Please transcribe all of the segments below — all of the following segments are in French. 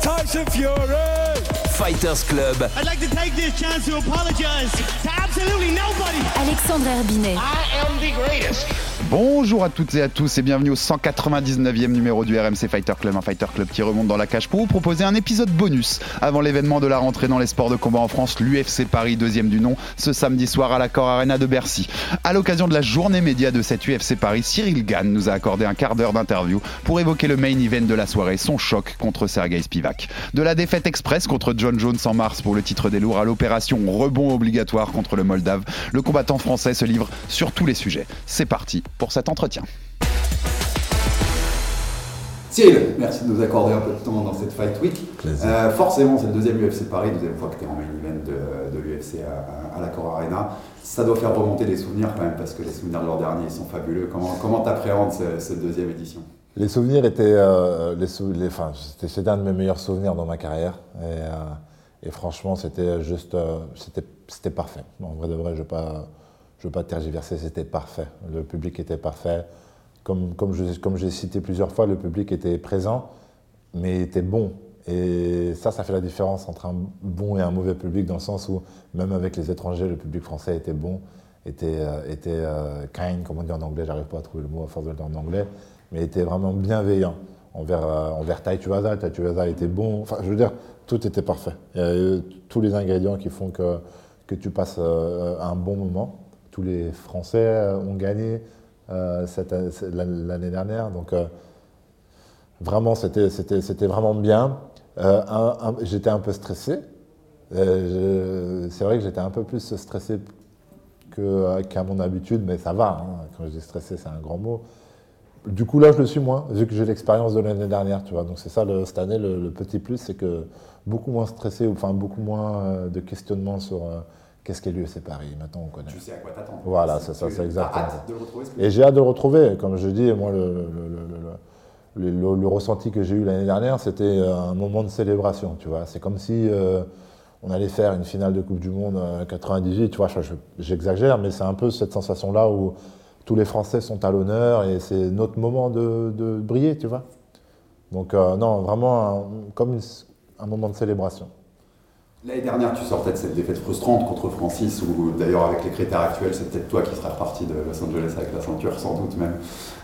Tyson Fury. Fighters Club. I'd like to take this chance to apologize to absolutely nobody. Alexandre Herbinet. I am the greatest. Bonjour à toutes et à tous et bienvenue au 199e numéro du RMC Fighter Club, un Fighter Club qui remonte dans la cage pour vous proposer un épisode bonus avant l'événement de la rentrée dans les sports de combat en France, l'UFC Paris, deuxième du nom, ce samedi soir à l'Accor Arena de Bercy. À l'occasion de la journée média de cette UFC Paris, Cyril Gann nous a accordé un quart d'heure d'interview pour évoquer le main event de la soirée, son choc contre Sergei Spivak. De la défaite express contre John Jones en mars pour le titre des lourds à l'opération rebond obligatoire contre le Moldave, le combattant français se livre sur tous les sujets. C'est parti pour cet entretien. Cyril, merci de nous accorder un peu de temps dans cette Fight Week. Euh, forcément, c'est le deuxième UFC Paris, deuxième fois que tu es en main event de, de l'UFC à, à, l'Accor Arena. Ça doit faire remonter les souvenirs quand même, parce que les souvenirs de l'an dernier sont fabuleux. Comment tu appréhendes ce, cette deuxième édition? Les souvenirs étaient. Euh, les sou les, enfin, c'était un de mes meilleurs souvenirs dans ma carrière. Et, euh, et franchement, c'était juste. euh, c'était parfait. En vrai de vrai, je ne veux pas. Je veux pas tergiverser, c'était parfait. Le public était parfait. Comme, comme, j'ai cité plusieurs fois, le public était présent, mais était bon. Et ça, ça fait la différence entre un bon et un mauvais public, dans le sens où, même avec les étrangers, le public français était bon, était, euh, était euh, kind, comme on dit en anglais, j'arrive pas à trouver le mot à force de le dire en anglais, mais était vraiment bienveillant envers, euh, envers Tai Tuivasa était bon. Enfin, je veux dire, tout était parfait. Il y a eu tous les ingrédients qui font que, que tu passes euh, un bon moment. Tous les Français ont gagné euh, l'année dernière. Donc, euh, vraiment, c'était vraiment bien. Euh, j'étais un peu stressé. C'est vrai que j'étais un peu plus stressé qu'à qu mon habitude, mais ça va. Hein. Quand je dis stressé, c'est un grand mot. Du coup, là, je le suis moins, vu que j'ai l'expérience de l'année dernière, tu vois. Donc, c'est ça, le, cette année, le, le petit plus, c'est que beaucoup moins stressé, enfin, beaucoup moins de questionnement sur euh, qu'est-ce qu'est l'UFC Paris. Maintenant, on connaît. Tu sais à quoi t'attendre. Voilà, c'est ça, c'est exactement hâte de le retrouver, ce Et j'ai hâte de le retrouver. Comme je dis, moi, le, le, le, le ressenti que j'ai eu l'année dernière, c'était un moment de célébration, tu vois. C'est comme si euh, on allait faire une finale de Coupe du Monde euh, 98, tu vois, j'exagère, mais c'est un peu cette sensation-là où tous les Français sont à l'honneur et c'est notre moment de, de, briller, tu vois. Donc, euh, non, vraiment un, comme une, un moment de célébration. L'année dernière, tu sortais de cette défaite frustrante contre Francis, où d'ailleurs, avec les critères actuels, c'est peut-être toi qui seras reparti de Los Angeles avec la ceinture, sans doute même.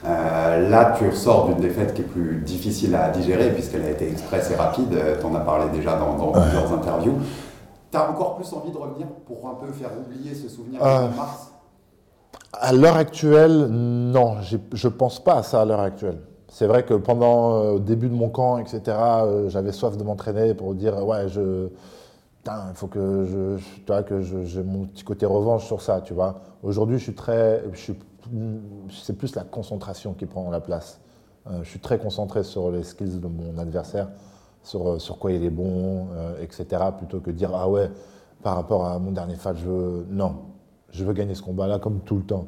Euh, là, tu ressors d'une défaite qui est plus difficile à digérer, puisqu'elle a été express et rapide. Tu en as parlé déjà dans, dans ouais. plusieurs interviews. Tu as encore plus envie de revenir pour un peu faire oublier ce souvenir euh, de mars? À l'heure actuelle, non. Je ne pense pas à ça à l'heure actuelle. C'est vrai que pendant euh, au début de mon camp, etc., euh, j'avais soif de m'entraîner pour dire ouais, je, putain, il faut que je, tu que j'ai mon petit côté revanche sur ça, tu vois. Aujourd'hui, je suis très, c'est plus la concentration qui prend la place. Euh, je suis très concentré sur les skills de mon adversaire, sur, sur quoi il est bon, euh, etc., plutôt que dire ah ouais, par rapport à mon dernier fight, je veux, non, je veux gagner ce combat-là comme tout le temps.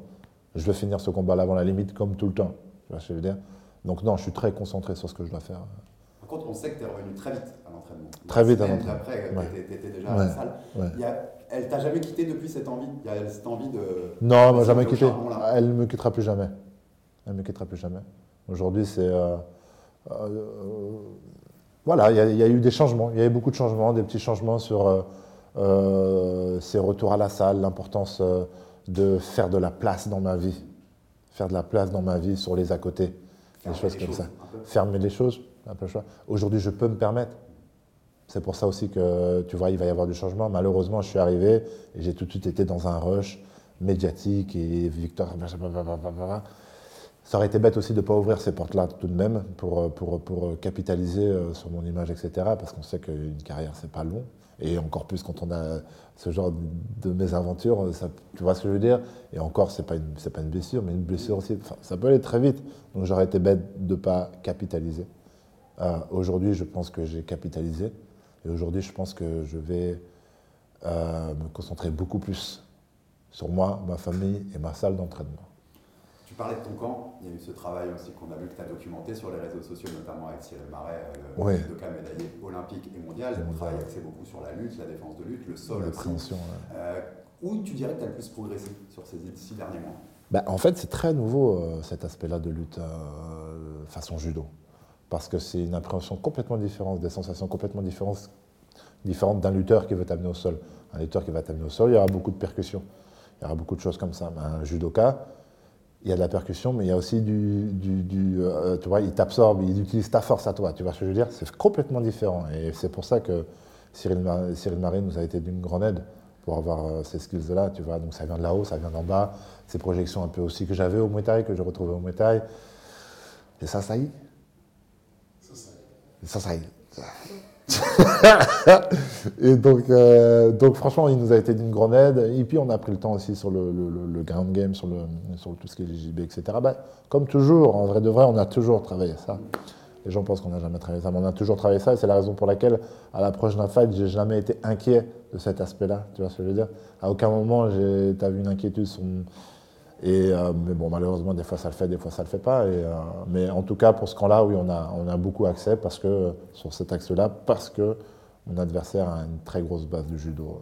Je veux finir ce combat-là avant la limite comme tout le temps. Tu vois ce que je veux dire? Donc non, je suis très concentré sur ce que je dois faire. Par contre, on sait que tu es revenu très vite Très vite. Après, ouais. tu étais déjà ouais. à la salle. Ouais. Il y a, elle t'a jamais quitté depuis cette envie? Il y a cette envie de... Non, elle m'a jamais quitté. Elle ne me quittera plus jamais. Elle ne me quittera plus jamais. Aujourd'hui, c'est... Euh, euh, voilà, il y, y, a eu des changements. Il y a eu beaucoup de changements, des petits changements sur euh, ces retours à la salle, l'importance de faire de la place dans ma vie. Faire de la place dans ma vie sur les à côté des choses comme ça. Fermer les choses, un peu choix. Aujourd'hui, je peux me permettre. C'est pour ça aussi que, tu vois, il va y avoir du changement. Malheureusement, je suis arrivé et j'ai tout de suite été dans un rush médiatique et Victor. Ça aurait été bête aussi de ne pas ouvrir ces portes-là tout de même pour, pour, pour capitaliser sur mon image, etc. Parce qu'on sait qu'une carrière, c'est pas long. Et encore plus quand on a ce genre de mésaventures, tu vois ce que je veux dire? Et encore, ce n'est pas, une, pas une blessure, mais une blessure aussi. Ça peut aller très vite. Donc j'aurais été bête de ne pas capitaliser. Euh, aujourd'hui, je pense que j'ai capitalisé. Et aujourd'hui, je pense que je vais euh, me concentrer beaucoup plus sur moi, ma famille et ma salle d'entraînement. Tu parlais de ton camp, il y a eu ce travail aussi qu'on a vu que tu as documenté sur les réseaux sociaux, notamment avec Cyril Marais, euh, le Ouais. judoka médaillé olympique et mondial. Et On mondial. travaille axé beaucoup sur la lutte, la défense de lutte, le sol La aussi. préhension, ouais. Euh, où tu dirais que tu as le plus progressé sur ces six derniers mois? Bah, en fait, c'est très nouveau euh, cet aspect-là de lutte façon judo. Parce que c'est une appréhension complètement différente, des sensations complètement différentes, d'un lutteur qui veut t'amener au sol. Un lutteur qui va t'amener au sol, il y aura beaucoup de percussions. Il y aura beaucoup de choses comme ça. Un judoka, il y a de la percussion, mais il y a aussi du. euh, tu vois, il t'absorbe, il utilise ta force à toi. Tu vois ce que je veux dire? C'est complètement différent. Et c'est pour ça que Cyril, Mar- Cyril nous a été d'une grande aide pour avoir euh, ces skills-là. Tu vois, donc ça vient de là-haut, ça vient d'en bas. Ces projections un peu aussi que j'avais au Muay que je retrouvais au Muay. Et ça, ça y est. Ça, ça et donc, euh, donc, franchement, il nous a été d'une grande aide. Et puis, on a pris le temps aussi sur le, ground game, sur, le, sur tout ce qui est JB, etc. Bah, comme toujours, en vrai de vrai, on a toujours travaillé ça. Les gens pensent qu'on n'a jamais travaillé ça, mais on a toujours travaillé ça. Et c'est la raison pour laquelle, à l'approche d'un fight, j'ai jamais été inquiet de cet aspect-là. Tu vois ce que je veux dire? À aucun moment, tu as vu une inquiétude sur et, euh, mais bon, malheureusement, des fois ça le fait, des fois ça le fait pas. Et, euh, mais en tout cas, pour ce camp-là, oui, on a, on a beaucoup accès parce que, sur cet axe-là, parce que mon adversaire a une très grosse base de judo.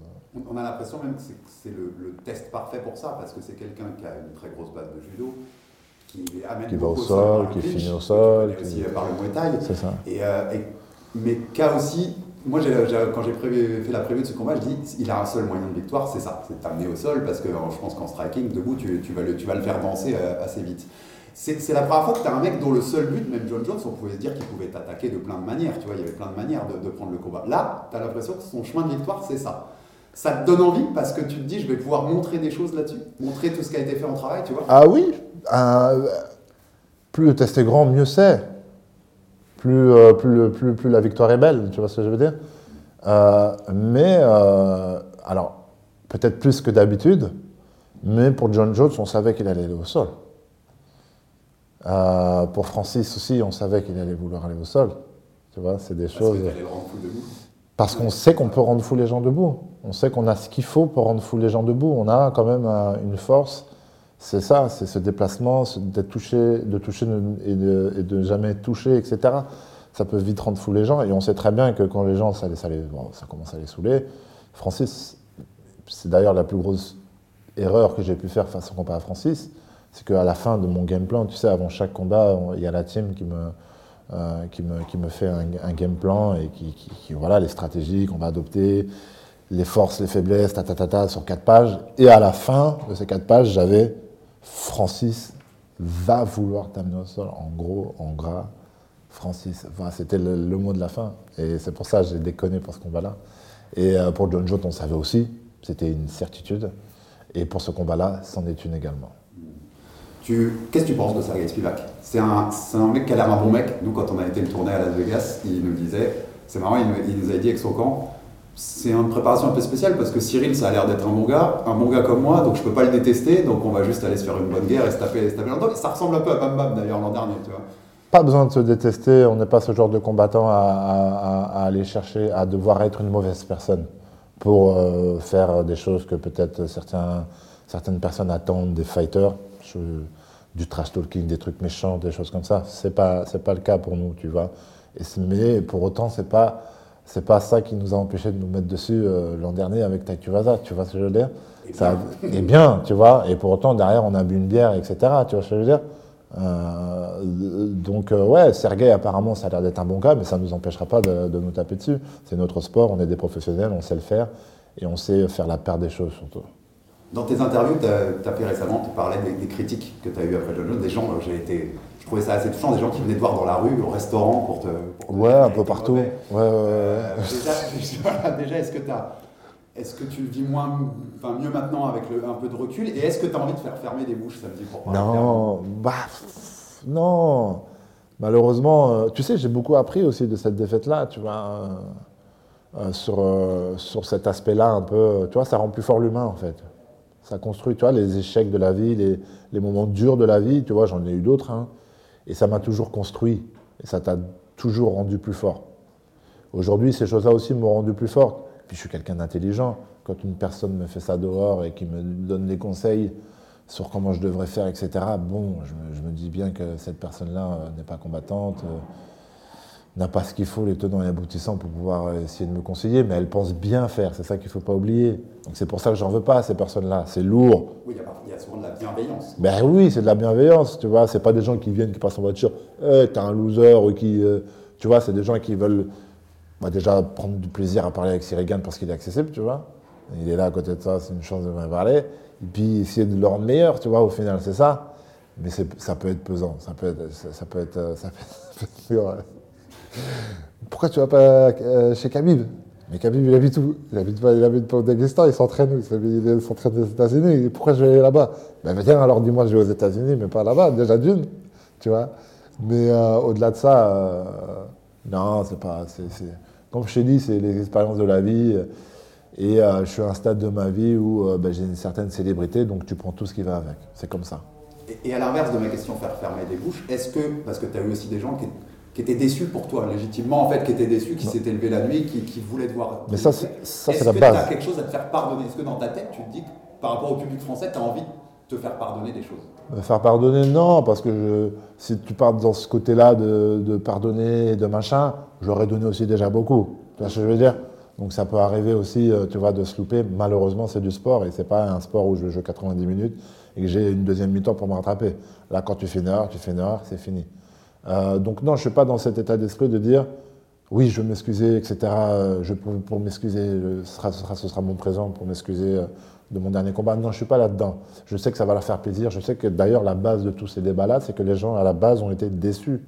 On- a l'impression même que c'est- le, le test parfait pour ça, parce que c'est quelqu'un qui a une très grosse base de judo, qui amène Qui va au sol, qui finit au sol, qui- aussi euh, par le Muay Thai. C'est ça. Et, euh, et- mais qu'a aussi, moi quand j'ai fait la prévue de ce combat, je dis il a un seul moyen de victoire, c'est ça, c'est de t'amener au sol, parce que euh, je pense qu'en striking, debout, tu, vas le, faire danser euh, assez vite. C'est la première fois que tu as un mec dont le seul but, même John Jones, on pouvait se dire qu'il pouvait t'attaquer de plein de manières, tu vois, il y avait plein de manières de, prendre le combat. Là, tu as l'impression que son chemin de victoire, c'est ça. Ça te donne envie parce que tu te dis, je vais pouvoir montrer des choses là-dessus, montrer tout ce qui a été fait en travail, tu vois. Ah oui, plus le test est grand, mieux c'est. Plus, euh, plus, le- plus, plus la victoire est belle, tu vois ce que je veux dire Euh, Mais, euh, alors, peut-être plus que d'habitude, mais pour John Jones, on savait qu'il allait aller au sol. Euh, pour Francis aussi, on savait qu'il allait vouloir aller au sol. Tu vois, c'est des Parce choses. que debout. Parce qu'on sait qu'on peut rendre fou les gens debout. On sait qu'on a ce qu'il faut pour rendre fou les gens debout. On a quand même une force. C'est ça, c'est ce déplacement, de toucher et de, et jamais touché, etc. Ça peut vite rendre fou les gens. Et on sait très bien que quand les gens, ça, commence à les saouler. Francis, c'est d'ailleurs la plus grosse erreur que j'ai pu faire face au combat à Francis. C'est qu'à la fin de mon game plan, tu sais, avant chaque combat, il y a la team qui me, euh, qui, me, qui me fait un, game plan et qui, qui- qui- voilà les stratégies qu'on va adopter, les forces, les faiblesses, ta, ta, ta, ta, sur quatre pages. Et à la fin de ces quatre pages, j'avais Francis va vouloir t'amener au sol. En gros, en gras, Francis va. C'était le, mot de la fin. Et c'est pour ça que j'ai déconné pour ce combat-là. Et euh, pour John Jones, on savait aussi. C'était une certitude. Et pour ce combat-là, c'en est une également. Qu'est-ce que tu penses de Sergei Spivak? C'est un, un mec qui a l'air un bon mec. Nous, quand on a été le tourner à Las Vegas, il nous disait, c'est marrant, il, nous- avait dit avec son camp, c'est une préparation un peu spéciale parce que Cyril, ça a l'air d'être un bon gars, un bon gars comme moi, donc je peux pas le détester, donc on va juste aller se faire une bonne guerre et se taper, se taper. Ça ressemble un peu à Bam Bam d'ailleurs l'an dernier, tu vois. Pas besoin de se détester, on n'est pas ce genre de combattant à, aller chercher, à devoir être une mauvaise personne pour euh, faire des choses que peut-être certains, certaines personnes attendent des fighters, du trash talking, des trucs méchants, des choses comme ça. C'est pas, pas le cas pour nous, tu vois. Mais pour autant, c'est pas, c'est pas ça qui nous a empêché de nous mettre dessus euh, l'an dernier avec Taikuvaza, tu vois ce que je veux dire? Et ça, bien. Et bien, tu vois. Et pour autant, derrière, on a bu une bière, etc. Tu vois ce que je veux dire? Euh, donc euh, ouais, Sergei apparemment ça a l'air d'être un bon gars, mais ça ne nous empêchera pas de, de nous taper dessus. C'est notre sport, on est des professionnels, on sait le faire et on sait faire la paire des choses surtout. Dans tes interviews, tu as, fait récemment, tu parlais des, des critiques que tu as eues après John Jones, des gens, euh, j'ai été, je trouvais ça assez touchant, des gens qui venaient te voir dans la rue, au restaurant pour te. pour Ouais, un peu partout. Ouais, ouais, ouais. Euh, déjà, déjà, déjà, est-ce que tu Est-ce que tu le vis moins, enfin mieux maintenant avec le- un peu de recul? Et est-ce que tu as envie de faire fermer des bouches samedi pour parler Non, bah, pff, non. Malheureusement, euh, tu sais, j'ai beaucoup appris aussi de cette défaite-là, tu vois, euh, euh, sur, euh, sur cet aspect-là un peu. euh, Tu vois, ça rend plus fort l'humain, en fait. Ça construit, tu vois, les échecs de la vie, les, moments durs de la vie, tu vois, j'en ai eu d'autres, hein, et ça m'a toujours construit. Et ça t'a toujours rendu plus fort. Aujourd'hui, ces choses-là aussi m'ont rendu plus fort. Puis je suis quelqu'un d'intelligent. Quand une personne me fait ça dehors et qui me donne des conseils sur comment je devrais faire, etc., bon, je me, je me dis bien que cette personne-là euh, n'est pas combattante, euh, n'a pas ce qu'il faut, les tenants et aboutissants pour pouvoir euh, essayer de me conseiller, mais elle pense bien faire, c'est ça qu'il ne faut pas oublier. Donc c'est pour ça que j'en veux pas à ces personnes-là, c'est lourd. Oui, il y a souvent de la bienveillance. Ben oui, c'est de la bienveillance, tu vois. C'est pas des gens qui viennent, qui passent en voiture, Eh, t'es un loser, ou qui. euh, tu vois, c'est des gens qui veulent bah, déjà prendre du plaisir à parler avec Sirigan parce qu'il est accessible, tu vois. Il est là à côté de ça, c'est une chance de me parler. Et puis essayer de le rendre meilleur, tu vois, au final, c'est ça. Mais ça peut être pesant, ça peut être. Ça, ça peut être. euh, Ça peut être dur, ouais. Pourquoi tu vas pas euh, chez Khabib? Mais Khabib, il habite où? Il habite pas, il habite pas au Daghestan, il s'entraîne Il s'entraîne aux États-Unis. Pourquoi je vais aller là-bas? Ben viens, alors dis-moi, je vais aux États-Unis, mais pas là-bas, déjà d'une, tu vois. Mais euh, au-delà de ça, euh, non, c'est pas. c'est- Comme je t'ai dit, c'est les expériences de la vie. Et je suis à un stade de ma vie où ben, j'ai une certaine célébrité, donc tu prends tout ce qui va avec. C'est comme ça. Et, et à l'inverse de ma question, faire fermer des bouches, est-ce que, parce que tu as eu aussi des gens qui, qui étaient déçus pour toi, légitimement, en fait, qui étaient déçus, qui s'étaient levés la nuit, qui, qui voulaient te voir. Mais ça, c'est- ça, c'est Est-ce la que base. tu as quelque chose à te faire pardonner? Est-ce que dans ta tête, tu te dis que par rapport au public français, tu as envie de te faire pardonner des choses? Me faire pardonner, non, parce que je- si tu pars dans ce côté-là de, de pardonner et de machin, j'aurais donné aussi déjà beaucoup. Tu vois ce que je veux dire? Donc ça peut arriver aussi, euh, tu vois, de se louper. Malheureusement, c'est du sport et c'est pas un sport où je joue 90 minutes et que j'ai une deuxième mi-temps pour me rattraper. Là, quand tu fais une heure, tu fais une heure, c'est fini. Euh, donc non, je suis pas dans cet état d'esprit de dire oui, je veux m'excuser, etc. euh, Je pour m'excuser, ce sera, mon présent pour m'excuser euh, de mon dernier combat. Non, je suis pas là-dedans. Je sais que ça va leur faire plaisir. Je sais que d'ailleurs la base de tous ces débats-là, c'est que les gens à la base ont été déçus.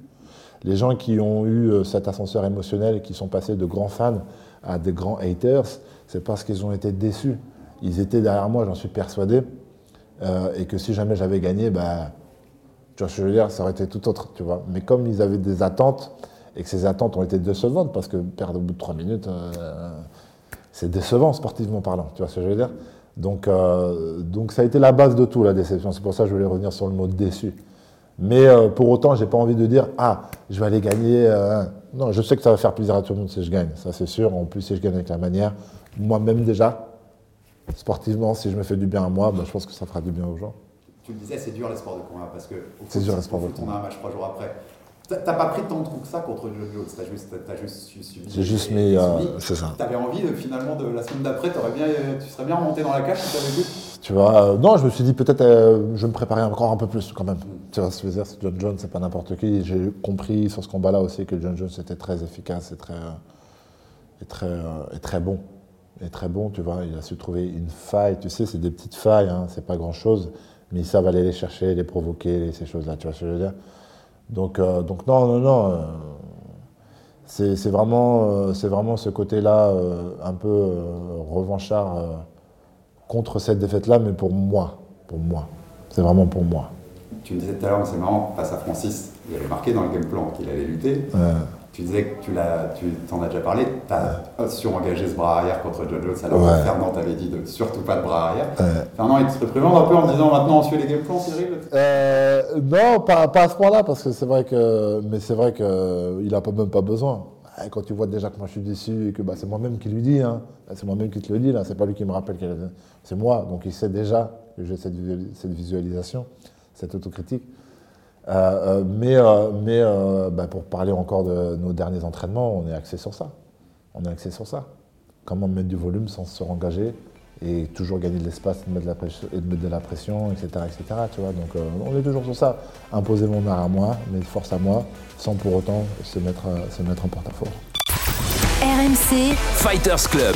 Les gens qui ont eu cet ascenseur émotionnel et qui sont passés de grands fans à des grands haters, c'est parce qu'ils ont été déçus. Ils étaient derrière moi, j'en suis persuadé, et que si jamais j'avais gagné, bah, tu vois ce que je veux dire, ça aurait été tout autre, tu vois. Mais comme ils avaient des attentes, et que ces attentes ont été décevantes, parce que perdre au bout de trois minutes, euh, c'est décevant sportivement parlant, tu vois ce que je veux dire? Donc, euh, donc ça a été la base de tout, la déception. C'est pour ça que je voulais revenir sur le mot déçu. Mais euh, pour autant, j'ai pas envie de dire ah, je vais aller gagner. non, je sais que ça va faire plaisir à tout le monde si je gagne, ça c'est sûr. En plus, si je gagne avec la manière, moi-même déjà, sportivement, si je me fais du bien à moi, ben, je pense que ça fera du bien aux gens. Tu le disais, c'est dur les sports de combat parce que C'est dur, les sports de foot, On combat. a un match trois jours après. T'as pas pris tant de coups que ça contre Joe Jones, t'as juste, t'as juste su- subi. J'ai juste mis, euh, c'est ça. T'avais envie de, finalement de la semaine d'après, bien, euh, tu serais bien remonté dans la cage si t'avais vu. Tu vois, euh, non, je me suis dit peut-être euh, je me préparer encore un peu plus quand même. Tu vois ce que je veux dire, c'est John Jones, c'est pas n'importe qui. J'ai compris sur ce combat-là aussi que John Jones était très efficace et très, euh, et très, euh, et très bon. Et très bon, tu vois, il a su trouver une faille. Tu sais, c'est des petites failles, hein, c'est pas grand-chose, mais ils savent aller les chercher, les provoquer, ces choses-là, tu vois ce que je veux dire? Donc, euh, donc non, non, non. euh, c'est vraiment, euh, c'est vraiment ce côté-là un peu revanchard contre cette défaite-là, mais pour moi. Pour moi. C'est vraiment pour moi. Tu me disais tout à l'heure, mais c'est marrant, face à Francis, il avait marqué dans le game plan qu'il allait lutter. Tu disais que tu l'as, tu t'en as déjà parlé, tu as surengagé ce bras arrière contre John Jones, alors Ouais. que Fernand t'avait dit de surtout pas de bras arrière. euh, Fernand, il te représente un peu en disant maintenant on suit les game plans, Cyril? Euh, non, pas, pas à ce point-là, parce que c'est vrai que, mais c'est vrai qu'il n'a même pas besoin. Ah, Quand tu vois déjà que moi je suis déçu et que bah, c'est moi-même qui lui dis, hein. c'est moi-même qui te le dis, là, c'est pas lui qui me rappelle, c'est moi, donc il sait déjà que j'ai cette visualisation, cette autocritique. Euh, euh, mais euh, mais euh, bah, pour parler encore de nos derniers entraînements, on est axé sur ça. On est axé sur ça. Comment mettre du volume sans se engager et toujours gagner de l'espace et de mettre de la pression, et de, mettre de la pression etc., etc. Tu vois Donc euh, on est toujours sur ça. Imposer mon art à moi, mes forces à moi, sans pour autant se mettre, se mettre en porte-à-faux. RMC, Fighters Club.